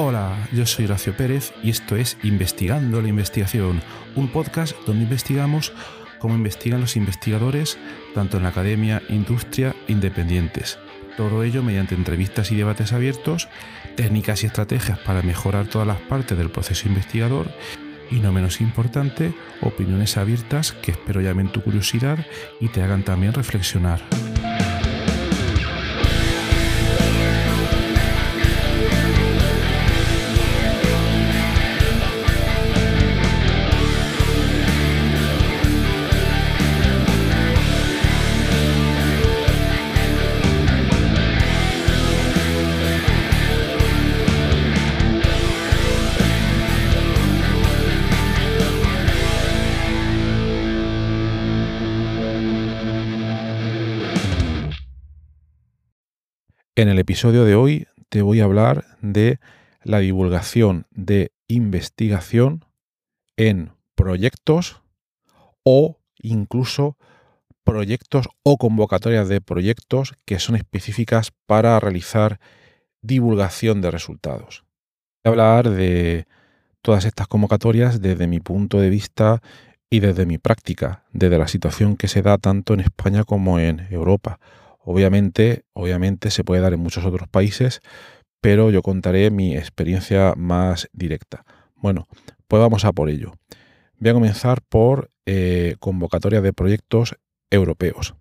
Hola, yo soy Horacio Pérez y esto es Investigando la Investigación, un podcast donde investigamos cómo investigan los investigadores tanto en la academia, industria, independientes. Todo ello mediante entrevistas y debates abiertos, técnicas y estrategias para mejorar todas las partes del proceso investigador y no menos importante, opiniones abiertas que espero llamen tu curiosidad y te hagan también reflexionar. En el episodio de hoy te voy a hablar de la divulgación de investigación en proyectos o incluso proyectos o convocatorias de proyectos que son específicas para realizar divulgación de resultados. Voy a hablar de todas estas convocatorias desde mi punto de vista y desde mi práctica, desde la situación que se da tanto en España como en Europa Obviamente, obviamente se puede dar en muchos otros países, pero yo contaré mi experiencia más directa. Bueno, pues vamos a por ello. Voy a comenzar por eh, convocatorias de proyectos europeos.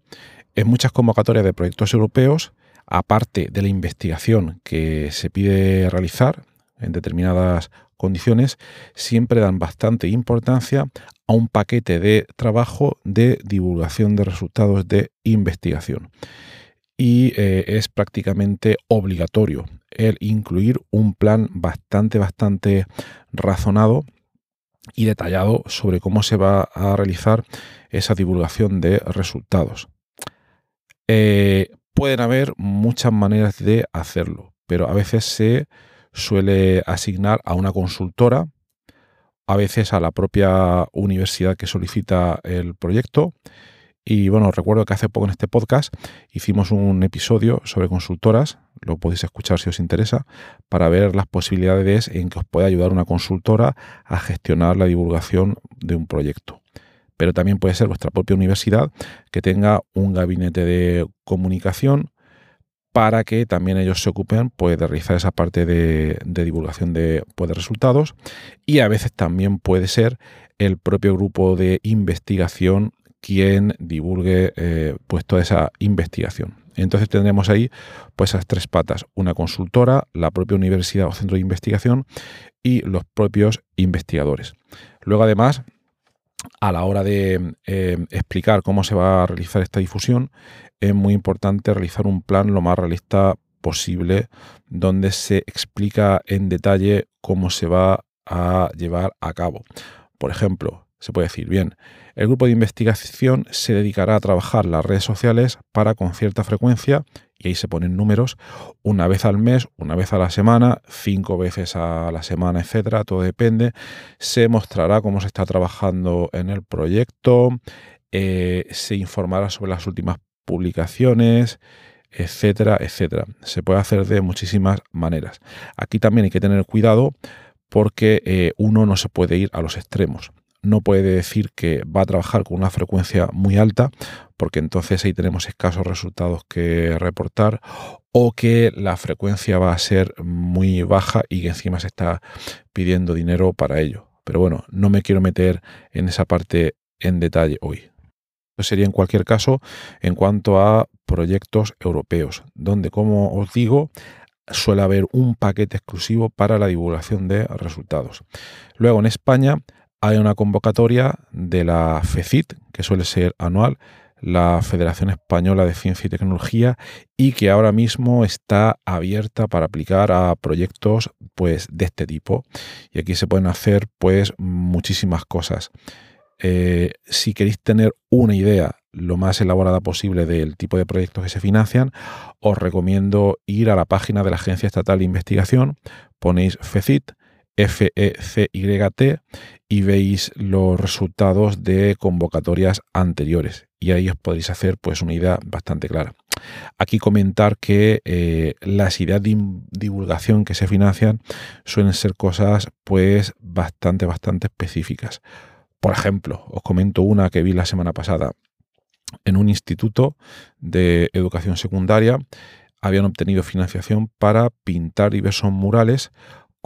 En muchas convocatorias de proyectos europeos, aparte de la investigación que se pide realizar en determinadas condiciones, siempre dan bastante importancia a un paquete de trabajo de divulgación de resultados de investigación y eh, es prácticamente obligatorio el incluir un plan bastante, bastante razonado y detallado sobre cómo se va a realizar esa divulgación de resultados. Eh, pueden haber muchas maneras de hacerlo, pero a veces se suele asignar a una consultora, a veces a la propia universidad que solicita el proyecto y bueno, recuerdo que hace poco en este podcast hicimos un episodio sobre consultoras, lo podéis escuchar si os interesa, para ver las posibilidades en que os pueda ayudar una consultora a gestionar la divulgación de un proyecto. Pero también puede ser vuestra propia universidad que tenga un gabinete de comunicación para que también ellos se ocupen pues, de realizar esa parte de, divulgación de, pues, de resultados. Y a veces también puede ser el propio grupo de investigación quien divulgue eh, pues toda esa investigación. Entonces tendremos ahí pues esas tres patas, una consultora, la propia universidad o centro de investigación y los propios investigadores. Luego además, a la hora de eh, explicar cómo se va a realizar esta difusión, es muy importante realizar un plan lo más realista posible donde se explica en detalle cómo se va a llevar a cabo. Por ejemplo, se puede decir, bien, el grupo de investigación se dedicará a trabajar las redes sociales para con cierta frecuencia, y ahí se ponen números, una vez al mes, una vez a la semana, cinco veces a la semana, etcétera, todo depende. Se mostrará cómo se está trabajando en el proyecto, eh, se informará sobre las últimas publicaciones, etcétera, etcétera. Se puede hacer de muchísimas maneras. Aquí también hay que tener cuidado porque eh, uno no se puede ir a los extremos no puede decir que va a trabajar con una frecuencia muy alta, porque entonces ahí tenemos escasos resultados que reportar, o que la frecuencia va a ser muy baja y que encima se está pidiendo dinero para ello. Pero bueno, no me quiero meter en esa parte en detalle hoy. Sería en cualquier caso en cuanto a proyectos europeos, donde, como os digo, suele haber un paquete exclusivo para la divulgación de resultados. Luego en España hay una convocatoria de la FECIT, que suele ser anual, la Federación Española de Ciencia y Tecnología, y que ahora mismo está abierta para aplicar a proyectos pues, de este tipo. Y aquí se pueden hacer pues, muchísimas cosas. Eh, si queréis tener una idea lo más elaborada posible del tipo de proyectos que se financian, os recomiendo ir a la página de la Agencia Estatal de Investigación, ponéis FECIT FECYT y veis los resultados de convocatorias anteriores y ahí os podéis hacer pues una idea bastante clara. Aquí comentar que eh, las ideas de divulgación que se financian suelen ser cosas pues bastante bastante específicas. Por ejemplo, os comento una que vi la semana pasada en un instituto de educación secundaria habían obtenido financiación para pintar diversos murales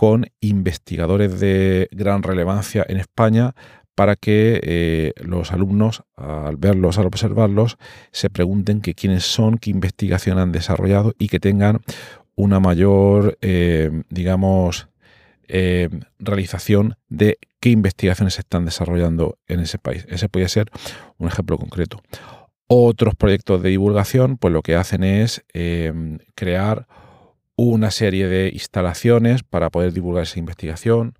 con investigadores de gran relevancia en España para que eh, los alumnos, al verlos, al observarlos, se pregunten que quiénes son, qué investigación han desarrollado y que tengan una mayor, eh, digamos, eh, realización de qué investigaciones se están desarrollando en ese país. Ese puede ser un ejemplo concreto. Otros proyectos de divulgación, pues lo que hacen es crear una serie de instalaciones para poder divulgar esa investigación.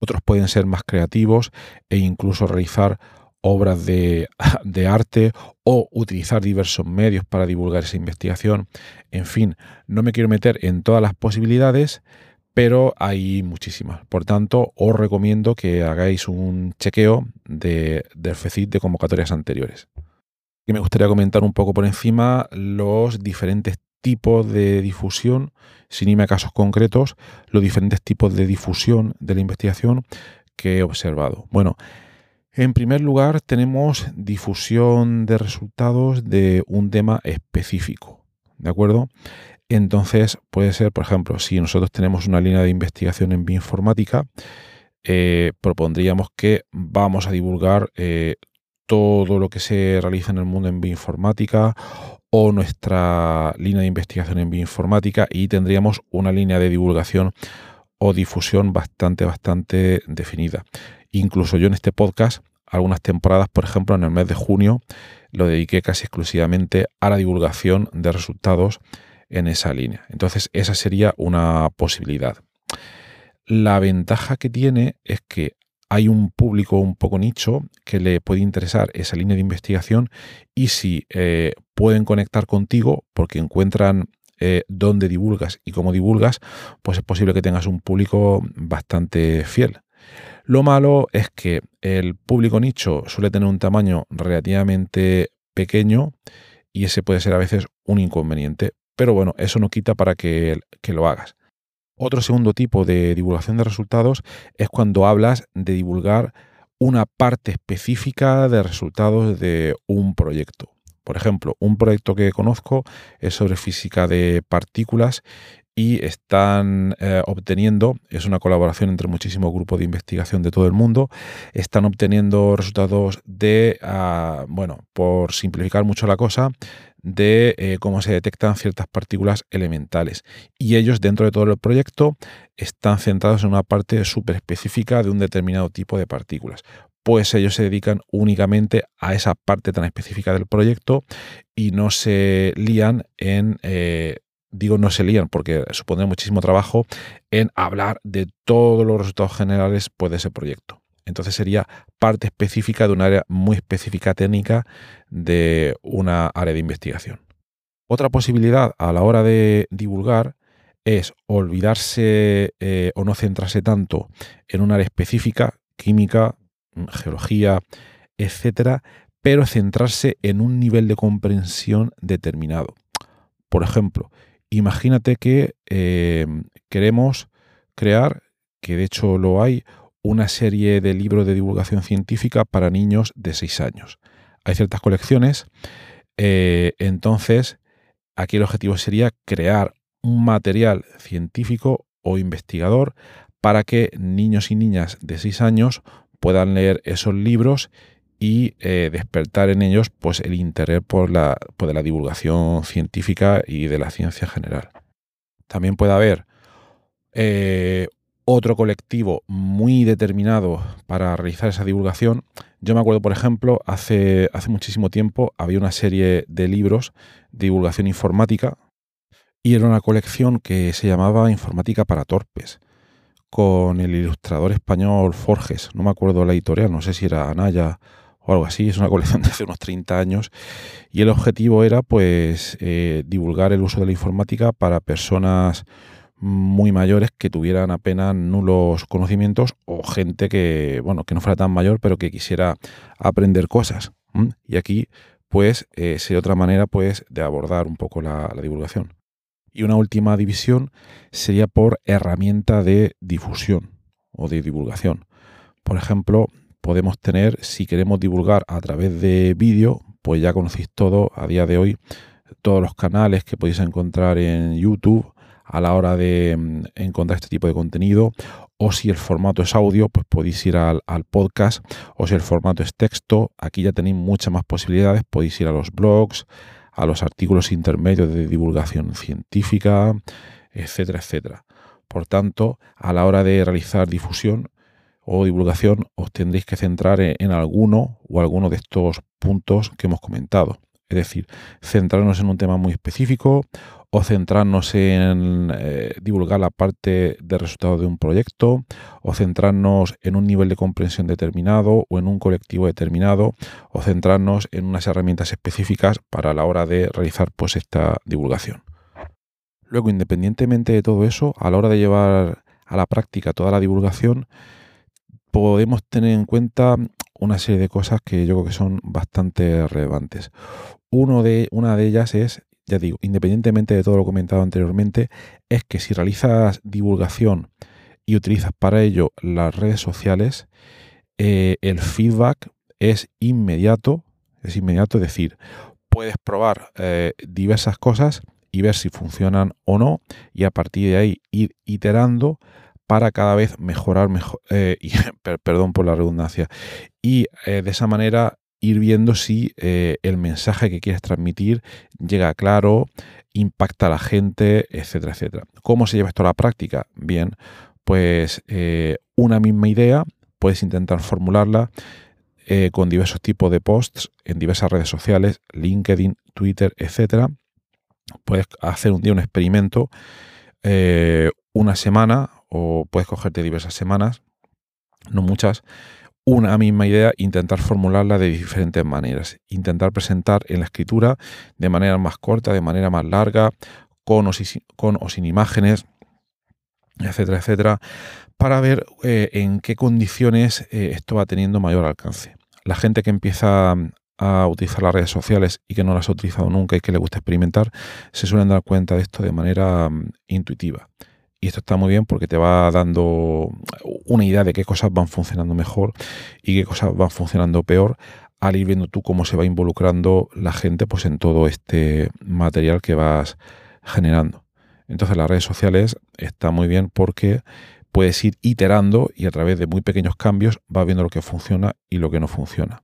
Otros pueden ser más creativos e incluso realizar obras de, arte o utilizar diversos medios para divulgar esa investigación. En fin, no me quiero meter en todas las posibilidades, pero hay muchísimas. Por tanto, os recomiendo que hagáis un chequeo de, del FECIT de convocatorias anteriores. Y me gustaría comentar un poco por encima los diferentes tipos de difusión, sin irme a casos concretos, los diferentes tipos de difusión de la investigación que he observado. Bueno, en primer lugar tenemos difusión de resultados de un tema específico, ¿de acuerdo? Entonces puede ser, por ejemplo, si nosotros tenemos una línea de investigación en bioinformática, eh, propondríamos que vamos a divulgar eh, todo lo que se realiza en el mundo en bioinformática o nuestra línea de investigación en bioinformática y tendríamos una línea de divulgación o difusión bastante, bastante definida. Incluso yo en este podcast, algunas temporadas, por ejemplo, en el mes de junio, lo dediqué casi exclusivamente a la divulgación de resultados en esa línea. Entonces, esa sería una posibilidad. La ventaja que tiene es que hay un público un poco nicho que le puede interesar esa línea de investigación y si eh, pueden conectar contigo porque encuentran eh, dónde divulgas y cómo divulgas, pues es posible que tengas un público bastante fiel. Lo malo es que el público nicho suele tener un tamaño relativamente pequeño y ese puede ser a veces un inconveniente. Pero bueno, eso no quita para que, que lo hagas. Otro segundo tipo de divulgación de resultados es cuando hablas de divulgar una parte específica de resultados de un proyecto. Por ejemplo, un proyecto que conozco es sobre física de partículas y están eh, obteniendo, es una colaboración entre muchísimos grupos de investigación de todo el mundo, están obteniendo resultados de, ah, bueno, por simplificar mucho la cosa, de eh, cómo se detectan ciertas partículas elementales. Y ellos dentro de todo el proyecto están centrados en una parte súper específica de un determinado tipo de partículas. Pues ellos se dedican únicamente a esa parte tan específica del proyecto y no se lían en... Eh, digo no se lían porque supone muchísimo trabajo en hablar de todos los resultados generales pues, de ese proyecto. Entonces sería parte específica de un área muy específica técnica de una área de investigación. Otra posibilidad a la hora de divulgar es olvidarse eh, o no centrarse tanto en un área específica, química, geología, etcétera, pero centrarse en un nivel de comprensión determinado. Por ejemplo, imagínate que eh, queremos crear, que de hecho lo hay, una serie de libros de divulgación científica para niños de 6 años. Hay ciertas colecciones, eh, entonces aquí el objetivo sería crear un material científico o investigador para que niños y niñas de 6 años puedan leer esos libros y eh, despertar en ellos pues, el interés por la, la divulgación científica y de la ciencia general. También puede haber eh, otro colectivo muy determinado para realizar esa divulgación. Yo me acuerdo, por ejemplo, hace, hace muchísimo tiempo había una serie de libros de divulgación informática y era una colección que se llamaba Informática para Torpes, con el ilustrador español Forges. No me acuerdo la editorial, no sé si era Anaya o algo así. Es una colección de hace unos 30 años y el objetivo era pues eh, divulgar el uso de la informática para personas muy mayores que tuvieran apenas nulos conocimientos o gente que, bueno, que no fuera tan mayor pero que quisiera aprender cosas. Y aquí, pues, eh, sería otra manera, pues, de abordar un poco la, la divulgación. Y una última división sería por herramienta de difusión o de divulgación. Por ejemplo, podemos tener, si queremos divulgar a través de vídeo, pues ya conocéis todo a día de hoy, todos los canales que podéis encontrar en YouTube a la hora de mm, encontrar este tipo de contenido. O si el formato es audio, pues podéis ir al, podcast. O si el formato es texto, aquí ya tenéis muchas más posibilidades. Podéis ir a los blogs, a los artículos intermedios de divulgación científica, etcétera, etcétera. Por tanto, a la hora de realizar difusión o divulgación, os tendréis que centrar en alguno o alguno de estos puntos que hemos comentado. Es decir, centrarnos en un tema muy específico o centrarnos en eh, divulgar la parte de resultado de un proyecto o centrarnos en un nivel de comprensión determinado o en un colectivo determinado o centrarnos en unas herramientas específicas para la hora de realizar pues esta divulgación. Luego, independientemente de todo eso, a la hora de llevar a la práctica toda la divulgación, podemos tener en cuenta una serie de cosas que yo creo que son bastante relevantes. De, una de ellas es, ya digo, independientemente de todo lo comentado anteriormente, es que si realizas divulgación y utilizas para ello las redes sociales, eh, el feedback es inmediato, es inmediato, es decir, puedes probar eh, diversas cosas y ver si funcionan o no y a partir de ahí ir iterando para cada vez mejorar, mejor, eh, y, perdón por la redundancia, y de esa manera ir viendo si eh, el mensaje que quieres transmitir llega claro, impacta a la gente, etcétera, etcétera. ¿Cómo se lleva esto a la práctica? Bien, pues eh, una misma idea, puedes intentar formularla eh, con diversos tipos de posts en diversas redes sociales, LinkedIn, Twitter, etcétera. Puedes hacer un día un experimento, una semana, o puedes cogerte diversas semanas, no muchas, una misma idea, intentar formularla de diferentes maneras. Intentar presentar en la escritura de manera más corta, de manera más larga, con o sin, imágenes, etcétera, etcétera, para ver eh, en qué condiciones eh, esto va teniendo mayor alcance. La gente que empieza a utilizar las redes sociales y que no las ha utilizado nunca y que le gusta experimentar, se suelen dar cuenta de esto de manera mm, intuitiva. Y esto está muy bien porque te va dando una idea de qué cosas van funcionando mejor y qué cosas van funcionando peor al ir viendo tú cómo se va involucrando la gente pues en todo este material que vas generando. Entonces las redes sociales está muy bien porque puedes ir iterando y a través de muy pequeños cambios vas viendo lo que funciona y lo que no funciona.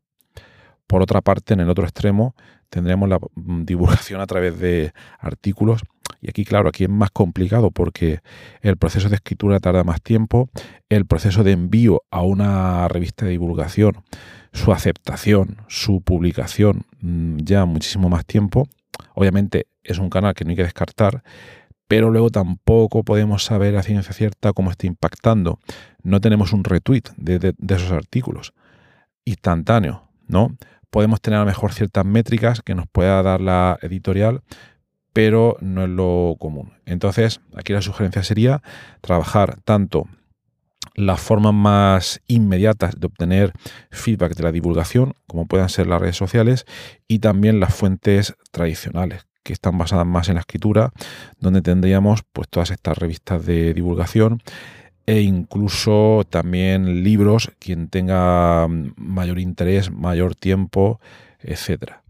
Por otra parte, en el otro extremo tendremos la mm, divulgación a través de artículos y aquí, claro, aquí es más complicado porque el proceso de escritura tarda más tiempo, el proceso de envío a una revista de divulgación, su aceptación, su publicación, mm, ya muchísimo más tiempo. Obviamente es un canal que no hay que descartar, pero luego tampoco podemos saber a ciencia cierta cómo está impactando. No tenemos un retweet de, esos artículos instantáneo, ¿no? Podemos tener a lo mejor ciertas métricas que nos pueda dar la editorial, pero no es lo común. Entonces, aquí la sugerencia sería trabajar tanto las formas más inmediatas de obtener feedback de la divulgación, como puedan ser las redes sociales, y también las fuentes tradicionales, que están basadas más en la escritura, donde tendríamos pues todas estas revistas de divulgación e incluso también libros, quien tenga mayor interés, mayor tiempo, etcétera.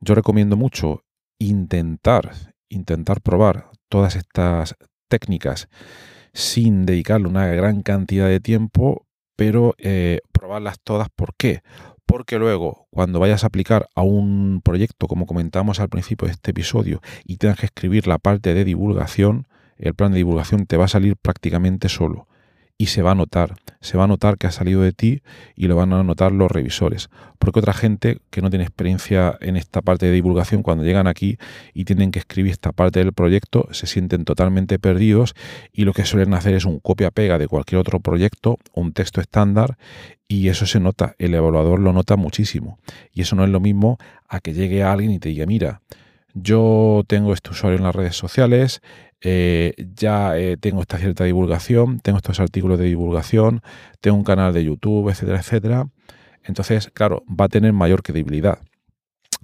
Yo recomiendo mucho intentar, intentar probar todas estas técnicas sin dedicarle una gran cantidad de tiempo, pero eh, probarlas todas. ¿Por qué? Porque luego, cuando vayas a aplicar a un proyecto, como comentamos al principio de este episodio, y tengas que escribir la parte de divulgación, el plan de divulgación te va a salir prácticamente solo y se va a notar, se va a notar que ha salido de ti y lo van a notar los revisores. Porque otra gente que no tiene experiencia en esta parte de divulgación, cuando llegan aquí y tienen que escribir esta parte del proyecto, se sienten totalmente perdidos y lo que suelen hacer es un copia-pega de cualquier otro proyecto, un texto estándar y eso se nota, el evaluador lo nota muchísimo. Y eso no es lo mismo a que llegue alguien y te diga, mira, yo tengo este usuario en las redes sociales, eh, ya eh, tengo esta cierta divulgación, tengo estos artículos de divulgación, tengo un canal de YouTube, etcétera, etcétera. Entonces, claro, va a tener mayor credibilidad.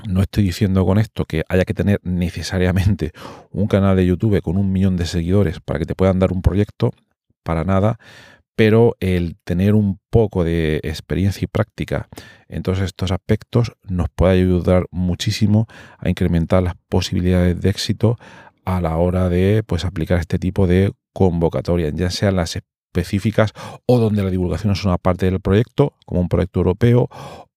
No estoy diciendo con esto que haya que tener necesariamente un canal de YouTube con un millón de seguidores para que te puedan dar un proyecto, para nada, pero el tener un poco de experiencia y práctica en todos estos aspectos nos puede ayudar muchísimo a incrementar las posibilidades de éxito a la hora de pues, aplicar este tipo de convocatorias, ya sean las específicas o donde la divulgación es una parte del proyecto, como un proyecto europeo,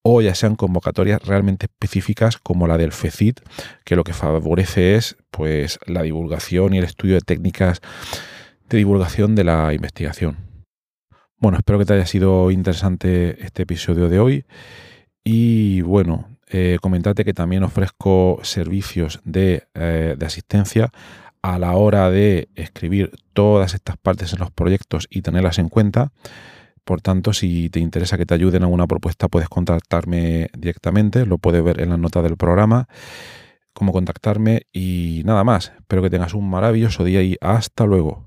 o ya sean convocatorias realmente específicas como la del FECID, que lo que favorece es pues, la divulgación y el estudio de técnicas de divulgación de la investigación. Bueno, espero que te haya sido interesante este episodio de hoy. Y bueno, eh, comentarte que también ofrezco servicios de, eh, de, asistencia a la hora de escribir todas estas partes en los proyectos y tenerlas en cuenta. Por tanto, si te interesa que te ayude en alguna propuesta, puedes contactarme directamente. Lo puedes ver en las notas del programa. Cómo contactarme y nada más. Espero que tengas un maravilloso día y hasta luego.